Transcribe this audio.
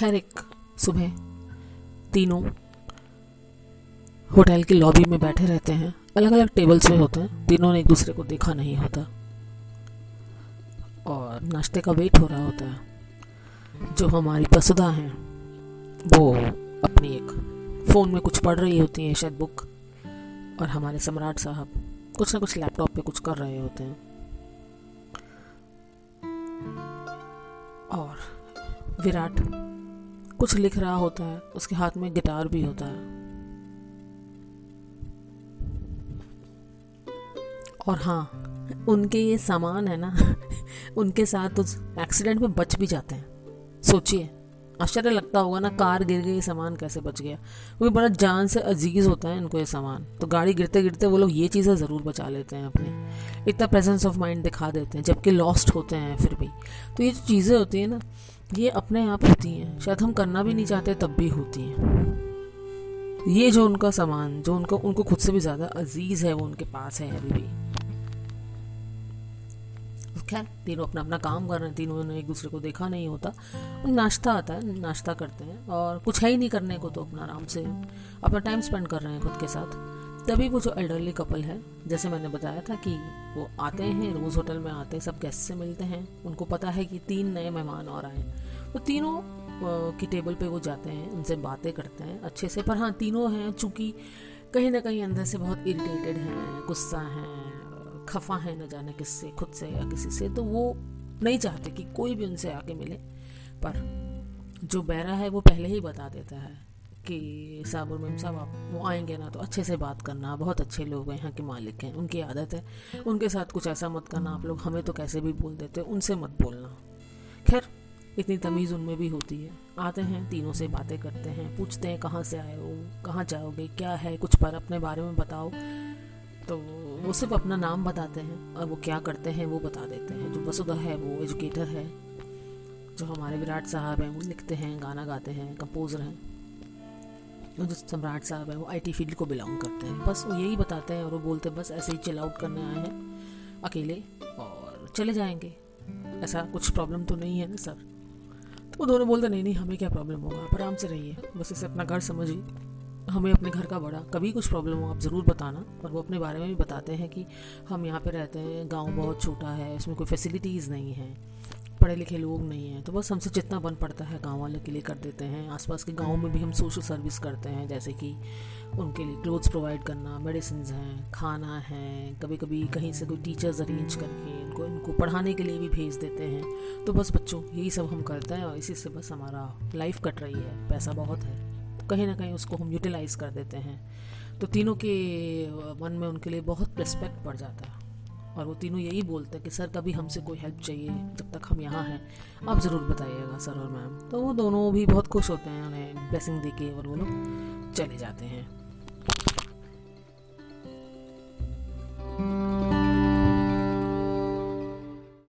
खैर, एक सुबह तीनों होटल की लॉबी में बैठे रहते हैं। अलग अलग टेबल्स पे होते हैं। तीनों ने एक दूसरे को देखा नहीं होता। और नाश्ते का वेट हो रहा होता है। जो हमारी पसुदा हैं, वो अपनी एक फ़ोन में कुछ पढ़ रही होती हैं, शायद बुक और हमारे सम्राट साहब कुछ ना कुछ लैपटॉप पे कुछ कर रहे होते हैं। और विराट कुछ लिख रहा होता है, उसके हाथ में गिटार भी होता है। और हाँ उनके ये सामान है ना, उनके साथ उस एक्सीडेंट में बच भी जाते हैं। सोचिए, आश्चर्य लगता होगा ना, कार गिर गई सामान कैसे बच गया। क्योंकि बड़ा जान से अज़ीज़ होता है इनको ये सामान। तो गाड़ी गिरते गिरते वो लोग ये चीज़ें ज़रूर बचा लेते हैं अपने। इतना प्रेजेंस ऑफ़ माइंड दिखा देते हैं, जबकि लॉस्ट होते हैं फिर भी। तो ये जो चीज़ें होती हैं ना ये अपने आप होती हैं। शायद हम करना भी नहीं चाहते, तब भी होती हैं। ये जो उनका सामान, जो उनको उनको खुद से भी ज़्यादा अज़ीज़ है, वो उनके पास है अभी भी। खैर, तीनों अपना अपना काम कर रहे हैं, तीनों ने एक दूसरे को देखा नहीं होता। नाश्ता आता है, नाश्ता करते हैं। और कुछ है ही नहीं करने को तो अपना आराम से, अपना टाइम स्पेंड कर रहे हैं खुद के साथ। तभी वो जो एल्डरली कपल है, जैसे मैंने बताया था कि वो आते हैं, रोज़ होटल में आते हैं, सब गेस्ट से मिलते हैं, उनको पता है कि तीन नए मेहमान और आए तो तीनों की टेबल पे वो जाते हैं, उनसे बातें करते हैं, अच्छे से, पर हाँ तीनों हैं, चूँकि कहीं ना कहीं अंदर से बहुत इरिटेटेड हैं, गुस्सा हैं, खफा हैं न जाने किससे, खुद से या किसी से तो वो नहीं चाहते कि कोई भी उनसे आके मिले। पर जो बैरा है, वो पहले ही बता देता है कि साबर मैम साहब, आप वो आएँगे ना तो अच्छे से बात करना। बहुत अच्छे लोग हैं, यहाँ के मालिक हैं, उनकी आदत है। उनके साथ कुछ ऐसा मत करना। आप लोग हमें तो कैसे भी बोल देते, उनसे मत बोलना। खैर, इतनी तमीज़ उनमें भी होती है। आते हैं, तीनों से बातें करते हैं, पूछते हैं कहाँ से आए हो, कहाँ जाओगे, क्या है, कुछ पर अपने बारे में बताओ। तो वो सिर्फ़ अपना नाम बताते हैं और वो क्या करते हैं वो बता देते हैं। जो वसुधा है, वो एजुकेटर है, जो हमारे विराट साहब हैं, वो लिखते हैं, गाना गाते हैं, कंपोज़र हैं। जो सम्राट साहब हैं, वो आईटी फ़ील्ड को बिलोंग करते हैं। बस वो यही बताते हैं और वो बोलते हैं, बस ऐसे ही चिल आउट करने आए हैं, अकेले और चले जाएँगे। ऐसा कुछ प्रॉब्लम तो नहीं है ना सर तो वो दोनों बोलते नहीं नहीं, हमें क्या प्रॉब्लम होगा? आप आराम से रहिए। बस इसे अपना घर समझिए। हमें अपने घर का बड़ा, कभी कुछ प्रॉब्लम हो, आप ज़रूर बताना। और वो अपने बारे में भी बताते हैं कि हम यहाँ पे रहते हैं, गाँव बहुत छोटा है, इसमें कोई फैसिलिटीज़ नहीं है। पढ़े लिखे लोग नहीं हैं तो बस हमसे जितना बन पड़ता है गाँव वाले के लिए कर देते हैं। आसपास के गाँव में भी हम सोशल सर्विस करते हैं, जैसे कि उनके लिए क्लोथ्स प्रोवाइड करना मेडिसिन हैं, खाना है कभी कभी कहीं से कोई टीचर्स अरेंज करके उनको, इनको पढ़ाने के लिए भी भेज देते हैं। तो बस बच्चों, यही सब हम करते हैं और इसी से बस हमारा लाइफ कट रही है, पैसा बहुत है। कहीं ना कहीं उसको हम यूटिलाइज कर देते हैं। तो तीनों के मन में उनके लिए बहुत रिस्पेक्ट बढ़ जाता है। और वो तीनों यही बोलते हैं कि, सर, कभी हमसे कोई हेल्प चाहिए जब तक हम यहाँ हैं। आप ज़रूर बताइएगा, सर और मैम तो वो दोनों भी बहुत खुश होते हैं, उन्हें ब्लेसिंग दे के और वो लोग चले जाते हैं।